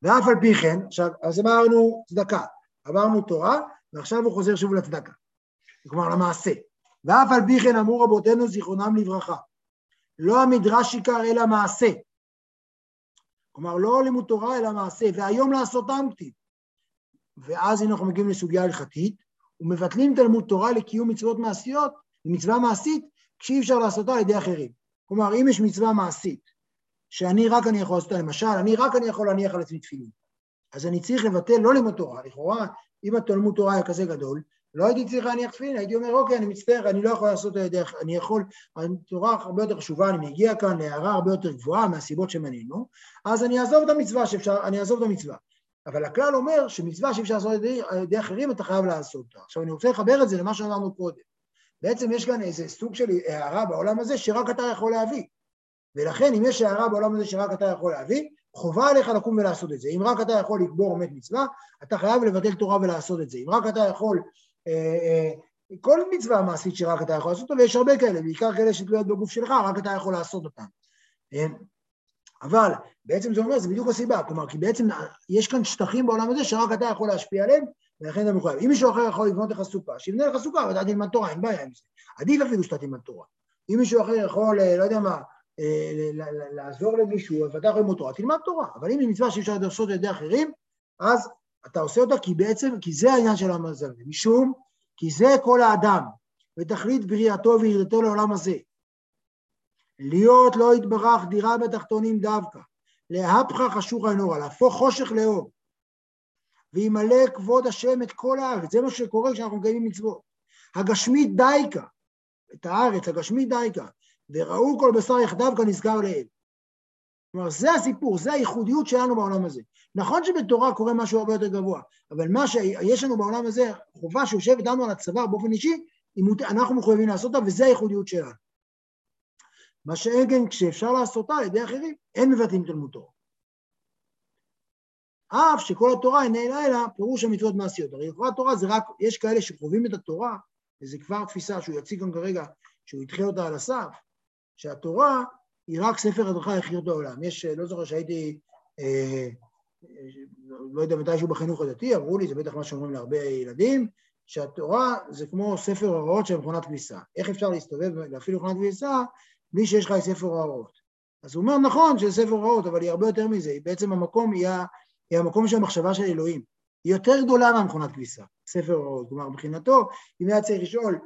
ואף על פי כן, עכשיו, אז אמרנו צדקה, אמרנו תורה, ועכשיו הוא חוזר שוב לצדקה, כלומר למעשה. ואף על פי כן אמרו רבותינו זיכרונם לברכה, לא המדרש עיקר אלא מעשה. כלומר, לא לימוד תורה אלא מעשה, והיום לעשותם כתיב. ואז הנה אנחנו מגיעים לסוגיה הלכתית, ומבטלים תלמוד תורה לקיום מצוות מעשיות, מצווה מעשית, כשאי אפשר לעשותה על ידי אחרים. כלומר, אם יש מצווה מעשית, שאני רק אני יכול לעשות אותה, למשל, אני רק אני יכול להניח על עצמי תפילין, אז אני צריך לבטל לא לימוד תורה, לכאורה, אם התלמוד תורה היה כזה גדול, לא הייתי צריך להניח תפילין, הייתי אומר, אוקיי, אני מצטער, אני לא יכול לעשות את זה, אני יכול, התורה הרבה יותר חשובה, אני מגיע כאן להערה הרבה יותר גבוהה מהסיבות שמנינו, אז אני אעזוב את המצווה שאפשר, אני אעזוב את המצווה. אבל הכלל אומר שמצווה שאי אפשר לעשות על ידי אחרים, אתה חייב לעשות אותה. עכשיו, אני רוצה לחבר את זה למה שאמרנו קודם. בעצם יש כאן איזה סוג של הערה בעולם הזה שרק אתה יכול להביא. ולכן, אם יש הערה בעולם הזה שרק אתה יכול להביא, חובה עליך לקום ולעשות את זה. אם רק אתה יכול לקבור מת מצווה, אתה חייב לבטל תורה ולעשות את זה. אם רק אתה יכול, אה, אה, כל מצווה מעשית שרק אתה יכול לעשות אותה, ויש הרבה כאלה, בעיקר כאלה שתלויות בגוף שלך, רק אתה יכול לעשות אותן. אה, אבל בעצם זה אומר, זה בדיוק הסיבה, כלומר, כי בעצם יש כאן שטחים בעולם הזה שרק אתה יכול להשפיע עליהם, ולכן אתה מחויב. אם מישהו אחר יכול לבנות לך סוכה, שיבנה לך סוכה ואתה תלמד תורה, אין בעיה עם זה. עדיף אפילו שאתה תלמד תורה. אם מישהו אחר יכול, לא יודע מה, אה, לעזור למישהו, ואתה יכול ללמוד תורה, תלמד תורה. אבל אם היא מצווה שאי אפשר לעשות על ידי אחרים, אז אתה עושה אותה כי בעצם, כי זה העניין של העולם הזה. משום, כי זה כל האדם, ותכלית בריאתו ויראתו לעולם הזה. להיות לא יתברך דירה בתחתונים דווקא, להפכה חשוך הנורא, להפוך חושך לאור, וימלא כבוד השם את כל הארץ, זה מה שקורה כשאנחנו מקיימים מצוות. הגשמית דייקה, את הארץ, הגשמית דייקה, וראו כל בשר יחדיו כנזכר לאל. כלומר, זה הסיפור, זה הייחודיות שלנו בעולם הזה. נכון שבתורה קורה משהו הרבה יותר גבוה, אבל מה שיש לנו בעולם הזה, חובה שיושבת לנו על הצוואר באופן אישי, אנחנו מחויבים לעשות אותה, וזה הייחודיות שלנו. מה שאין כן כשאפשר לעשותה על ידי אחרים, אין מבטאים תלמוד תורה. אף שכל התורה אינה אלא אלא פירוש המצוות מעשיות. הרי לכאורה התורה זה רק, יש כאלה שחווים את התורה, וזו כבר תפיסה שהוא יציג גם כרגע, שהוא ידחה אותה על הסף, שהתורה היא רק ספר הדרכה לחיות העולם. יש, לא זוכר שהייתי, אה, לא יודע מתישהו בחינוך הדתי, אמרו לי, זה בטח מה שאומרים להרבה ילדים, שהתורה זה כמו ספר הוראות של מכונת כביסה. איך אפשר להסתובב, להפעיל מכונת כביסה, בלי שיש לך את ספר ההוראות. אז הוא אומר, נכון שזה ספר הוראות, אבל היא הרבה יותר מזה, היא בעצם המקום, היא, היא המקום של המחשבה של אלוהים. היא יותר גדולה מהמכונת כביסה, ספר הוראות. כלומר, מבחינתו, אם היה צריך לשאול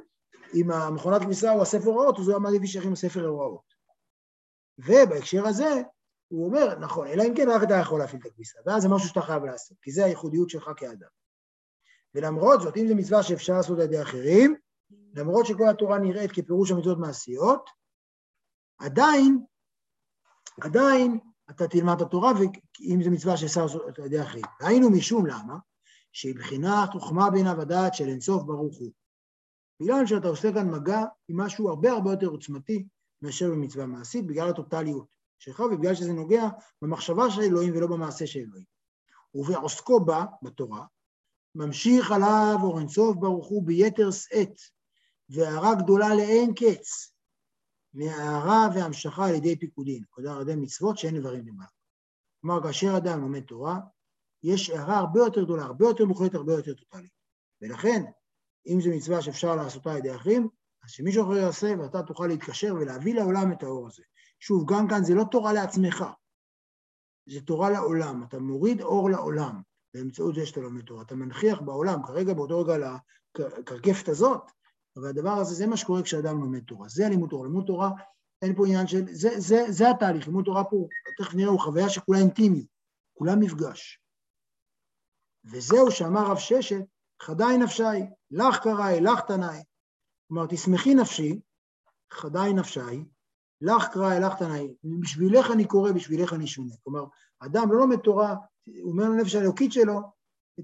אם המכונת כביסה הוא הספר הוראות, אז הוא היה מעדיף להישאר עם הספר ההוראות. ובהקשר הזה, הוא אומר, נכון, אלא אם כן רק אתה יכול להפעיל את הכביסה, ואז זה משהו שאתה חייב לעשות, כי זה הייחודיות שלך כאדם. ולמרות זאת, אם זו מצווה שאפשר לעשות על ידי אחרים, למרות שכל התורה נראית כפירוש המצוות מעשיות, עדיין, עדיין אתה תלמד את התורה, ואם זו מצווה שאפשר לעשות על ידי אחרים. היינו משום למה? שהיא בחינת חוכמה בינה ודעת של אינסוף ברוך הוא. בגלל שאתה עושה כאן מגע עם משהו הרבה הרבה יותר עוצמתי מאשר במצווה מעשית, בגלל הטוטליות שלך ובגלל שזה נוגע במחשבה של אלוהים ולא במעשה של אלוהים. ובעוסקו בה, בתורה, ממשיך עליו אור אינסוף ברוך הוא ביתר שאת, והערה גדולה לאין קץ, מהערה והמשכה על ידי פיקודין, כלומר על ידי מצוות שאין איברים למעלה. כלומר, כאשר אדם לומד תורה, יש הערה הרבה יותר גדולה, הרבה יותר מוחלטת, הרבה יותר טוטאלית. ולכן, אם זו מצווה שאפשר לעשותה על ידי אחרים, אז שמישהו אחר יעשה ואתה תוכל להתקשר ולהביא לעולם את האור הזה. שוב, גם כאן זה לא תורה לעצמך, זה תורה לעולם. אתה מוריד אור לעולם באמצעות זה שאתה לומד תורה. אתה מנכיח בעולם, כרגע באותו רגע לקרקפת הזאת, אבל הדבר הזה, זה מה שקורה כשאדם לומד תורה. זה הלימוד תורה. לימוד תורה, אין פה עניין של... זה, זה, זה התהליך. לימוד תורה פה, תכף נראה, הוא חוויה שכולה אינטימית, כולה מפגש. וזהו שאמר רב ששת, חדי נפשי, לך קראי, לך תנאי. כלומר, תשמחי נפשי, חדי נפשי, לך קראי, לך תנאי. בשבילך אני קורא, בשבילך אני שונה. כלומר, אדם לא לומד תורה, הוא אומר לנפש האלוקית שלו,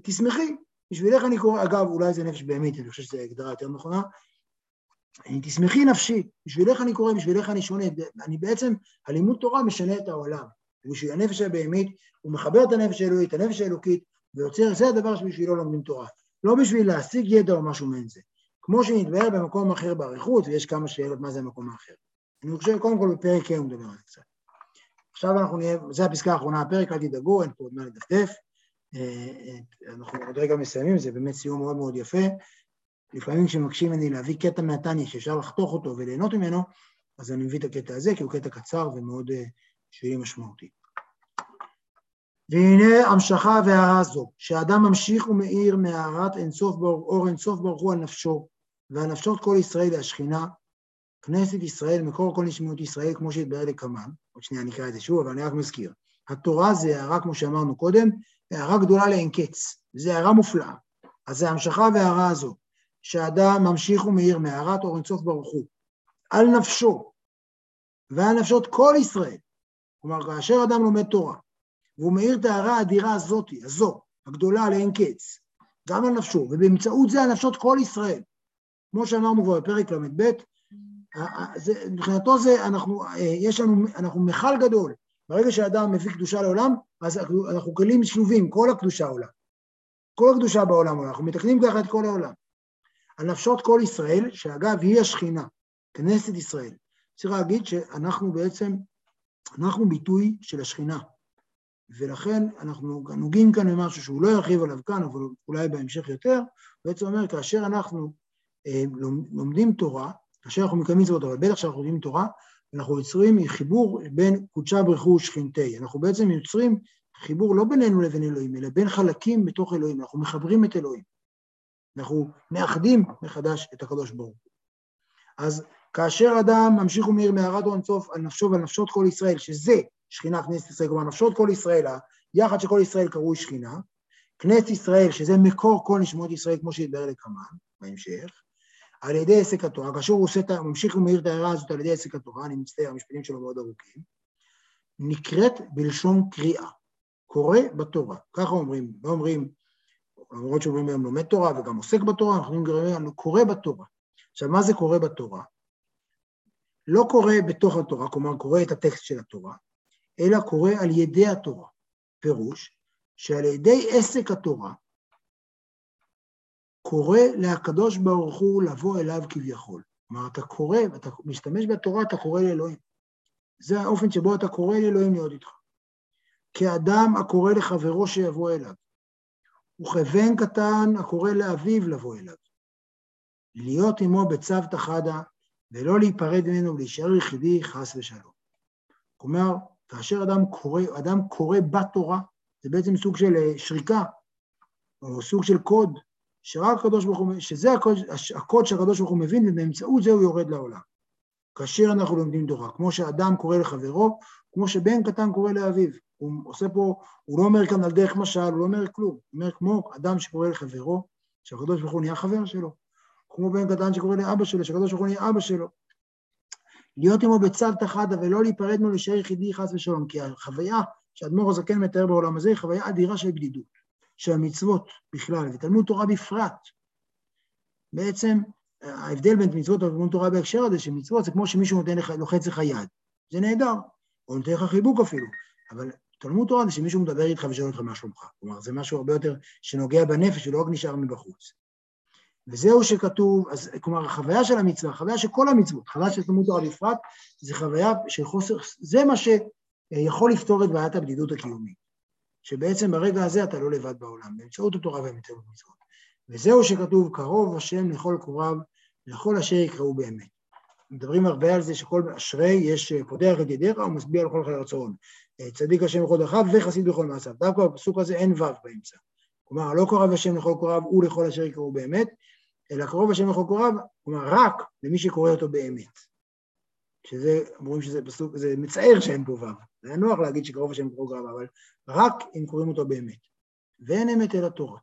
תשמחי, בשבילך אני קורא, אגב, אולי זה נפש בהמית, אני חושב שזו הגדרה יותר נכונה, תשמחי נפשי, בשבילך אני קורא, בשבילך אני שונה. אני בעצם, הלימוד תורה משנה את העולם. בשביל הנפש הבהמית, הוא מחבר את הנפש האלוהית, הנפש האלוקית, ויוצר, זה הדבר שבשבילו לומדים תורה. לא בשביל להשיג ידע או משהו מעין זה. כמו שנתבהר במקום אחר באריכות, ויש כמה שאלות מה זה המקום האחר. אני חושב, קודם כל בפרק ה' הוא מדבר על זה קצת. עכשיו אנחנו נהיה, זו הפסקה האחרונה בפרק, אל תדאגו, אין פה עוד מה לדפדף. אה, אה, אנחנו עוד רגע מסיימים, זה באמת סיום מאוד מאוד יפה. לפעמים כשמקשים ממני להביא קטע מהתניא שאפשר לחתוך אותו וליהנות ממנו, אז אני מביא את הקטע הזה, כי הוא קטע קצר ומאוד אה, שלי משמעותי. והנה המשכה והערה זו, שהאדם ממשיך ומאיר מהארת אינסוף ברוך, אור אינסוף ברוך הוא על נפשו, ועל נפשות כל ישראל והשכינה, כנסת ישראל, מקור כל נשמעות ישראל, כמו שהתברר לקמן, עוד שנייה נקרא את זה שוב, אבל אני רק מזכיר. התורה זה הערה, כמו שאמרנו קודם, הערה גדולה לאין קץ, זו הערה מופלאה. אז זה המשכה והערה הזו, שהאדם ממשיך ומאיר מהערת אור אינסוף ברוך הוא, על נפשו, ועל נפשות כל ישראל. כלומר, כאשר אדם לומד תורה, והוא מאיר את ההערה האדירה הזאתי, הזו, הגדולה לאין קץ, גם על נפשו, ובאמצעות זה על נפשות כל ישראל. כמו שאמרנו כבר בפרק ל"ב, מבחינתו זה, אנחנו, יש לנו, אנחנו מכל גדול. ברגע שאדם מביא קדושה לעולם, אז אנחנו כלים שלובים, כל הקדושה עולה. כל הקדושה בעולם עולה, אנחנו מתקנים ככה את כל העולם. על נפשות כל ישראל, שאגב היא השכינה, כנסת ישראל. צריך להגיד שאנחנו בעצם, אנחנו ביטוי של השכינה. ולכן אנחנו נוגעים כאן במשהו שהוא לא ירחיב עליו כאן, אבל אולי בהמשך יותר, בעצם אומר, כאשר אנחנו אה, לומדים תורה, כאשר אנחנו מקיימים מצוות, אבל בטח כשאנחנו לומדים תורה, אנחנו יוצרים חיבור בין קודשה ברכו ושכינתי. אנחנו בעצם יוצרים חיבור לא בינינו לבין אלוהים, אלא בין חלקים בתוך אלוהים, אנחנו מחברים את אלוהים. אנחנו מאחדים מחדש את הקדוש ברוך הוא. אז כאשר אדם ממשיך ומאיר מהרד או אינסוף על נפשו ועל נפשות כל ישראל, שזה שכינה כנסת ישראל, כלומר נפשות כל ישראל, היחד של כל ישראל קרוי שכינה, כנסת ישראל, שזה מקור כל נשמות ישראל, כמו שהתברר לקמן, בהמשך, על ידי עסק התורה, כאשר הוא עושה, ממשיך ומאיר את ההערה הזאת על ידי עסק התורה, אני מצטער, המשפטים שלו מאוד ארוכים, נקראת בלשון קריאה, קורא בתורה, ככה אומרים, לא אומרים, למרות שאומרים היום לומד תורה וגם עוסק בתורה, אנחנו אומרים קורא בתורה. עכשיו, מה זה קורא בתורה? לא קורא בתוך התורה, כלומר קורא את הטקסט של התורה, אלא קורא על ידי התורה. פירוש שעל ידי עסק התורה קורא להקדוש ברוך הוא לבוא אליו כביכול. כלומר, אתה קורא, אתה משתמש בתורה, אתה קורא לאלוהים. זה האופן שבו אתה קורא לאלוהים להיות איתך. כאדם הקורא לחברו שיבוא אליו, וכבן קטן הקורא לאביו לבוא אליו. להיות עמו בצוותא חדא, ולא להיפרד ממנו ולהישאר יחידי חס ושלום. כלומר, כאשר אדם קורא, אדם קורא בתורה, זה בעצם סוג של אה, שריקה, או סוג של קוד, שרק הקדוש ברוך הוא, שזה הקוד, הקוד שהקדוש ברוך הוא מבין, ובאמצעות זה הוא יורד לעולם. כאשר אנחנו לומדים תורה, כמו שאדם קורא לחברו, כמו שבן קטן קורא לאביו. הוא עושה פה, הוא לא אומר כאן על דרך משל, הוא לא אומר כלום. הוא אומר כמו אדם שקורא לחברו, שהקדוש ברוך הוא נהיה חבר שלו. כמו בן קטן שקורא לאבא שלו, שהקדוש ברוך הוא נהיה אבא שלו. להיות עמו בצד תחדה ולא להיפרד ממנו להישאר יחידי חס ושלום, כי החוויה שאדמו"ר הזקן מתאר בעולם הזה היא חוויה אדירה של בדידות. של המצוות בכלל ותלמוד תורה בפרט. בעצם ההבדל בין מצוות לתלמוד תורה בהקשר הזה, שמצוות זה כמו שמישהו נותן לך, לוחץ לך יד. זה נהדר, או נותן לך חיבוק אפילו, אבל תלמוד תורה זה שמישהו מדבר איתך ושואל אותך מה שלומך. כלומר, זה משהו הרבה יותר שנוגע בנפש ולא רק נשאר מבחוץ. וזהו שכתוב, אז כלומר, החוויה של המצווה, החוויה של כל המצוות, חוויה של תלמוד תורה בפרט, זה חוויה של חוסר, זה מה שיכול לפתור את בעיית הבדידות הקיומית. שבעצם ברגע הזה אתה לא לבד בעולם, באמצעות התורה והמצוות. וזהו שכתוב, קרוב השם לכל קוריו, לכל אשר יקראו באמת. מדברים הרבה על זה שכל אשרי, יש פותח את ידיך ומשביע על כל חיי רצון. צדיק השם בכל דרכיו וחסיד בכל מעשיו. דווקא בפסוק הזה אין ו' באמצע. כלומר, לא קרב השם לכל קוריו ולכל אשר יקראו באמת, אלא קרוב השם לכל קוריו, כלומר, רק למי שקורא אותו באמת. שזה, אומרים שזה פסוק, זה מצער שאין פה ו', היה נוח להגיד שקרוב השם לכל קוריו, אבל רק אם קוראים אותו באמת. ואין אמת אלא תורה.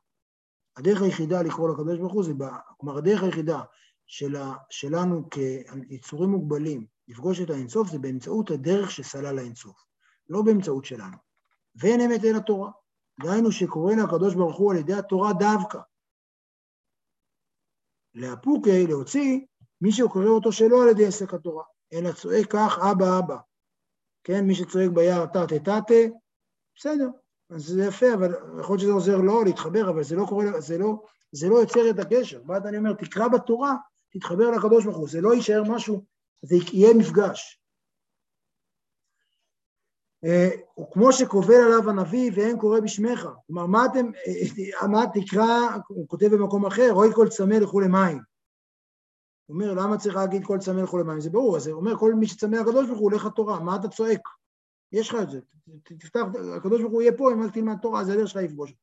הדרך היחידה לקרוא לקדוש ברוך הוא זה, כלומר, הדרך היחידה של, שלנו כיצורים מוגבלים לפגוש את האינסוף זה באמצעות הדרך שסלל האינסוף, לא באמצעות שלנו. ואין אמת אלא תורה. דהיינו שקוראנו הקדוש ברוך הוא על ידי התורה דווקא. לאפוקי, להוציא, מי שקורא אותו שלא על ידי עסק התורה, אלא צועק כך אבא אבא. כן, מי שצועק ביער תתה תתה, בסדר, אז זה יפה, אבל יכול להיות שזה עוזר לו להתחבר, אבל זה לא קורה, זה לא, זה לא יוצר את הקשר. מה אני אומר? תקרא בתורה, תתחבר לקדוש ברוך הוא, זה לא יישאר משהו, זה יהיה מפגש. וכמו שקובל עליו הנביא ואין קורא בשמך. כלומר, מה אתם, מה תקרא, הוא כותב במקום אחר, רואי כל צמא לכו למים. הוא אומר, למה צריך להגיד כל צמא לכו למים? זה ברור, אז הוא אומר, כל מי שצמא לקדוש ברוך הוא הולך לתורה, מה אתה צועק? יש לך את זה, תפתח, הקדוש ברוך הוא יהיה פה, אם אל תלמד תורה, זה הדרך שלך לפגוש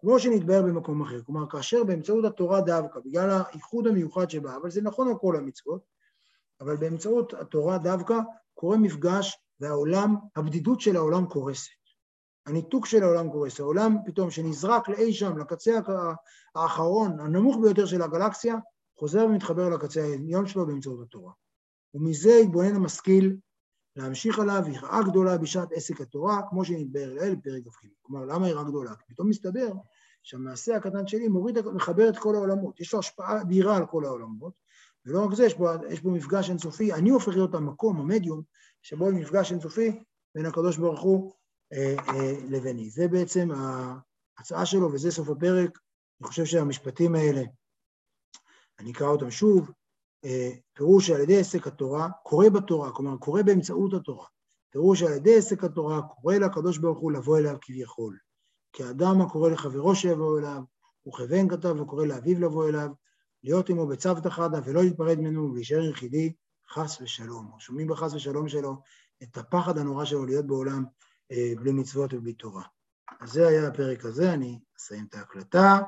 כמו שנתבהר במקום אחר, כלומר, כאשר באמצעות התורה דווקא, בגלל הייחוד המיוחד שבה, אבל זה נכון על כל המצוות, אבל באמצעות התורה דווקא קורה מפגש והעולם, הבדידות של העולם קורסת. הניתוק של העולם קורס, העולם פתאום שנזרק לאי שם, לקצה האחרון, הנמוך ביותר של הגלקסיה, חוזר ומתחבר לקצה העליון שלו באמצעות התורה. ומזה יתבונן המשכיל להמשיך עליו יראה גדולה בשעת עסק התורה, כמו שנתבהר לעיל בפרק כ"ג. כלומר, למה יראה גדולה? כי פתאום מסתבר שהמעשה הקטן שלי מוריד, מחבר את כל העולמות. יש לו השפעה אדירה על כל העולמות, ולא רק זה, יש בו, יש בו מפגש אינסופי. אני הופך להיות המקום, המדיום, שבו מפגש אינסופי בין הקדוש ברוך הוא אה, אה, לביני. זה בעצם ההצעה שלו, וזה סוף הפרק. אני חושב שהמשפטים האלה, אני אקרא אותם שוב, אה, פירוש על ידי עסק התורה, קורא בתורה, כלומר קורא באמצעות התורה. פירוש על ידי עסק התורה, קורא לקדוש ברוך הוא לבוא אליו כביכול. כאדם הקורא לחברו שיבוא אליו, וכבן כתב וקורא לאביו לבוא אליו, להיות עמו בצוותא חדא ולא להתפרד ממנו ולהישאר יחידי, חס ושלום. שומעים בחס ושלום שלו את הפחד הנורא שלו להיות בעולם אה, בלי מצוות ובלי תורה. אז זה היה הפרק הזה, אני אסיים את ההקלטה.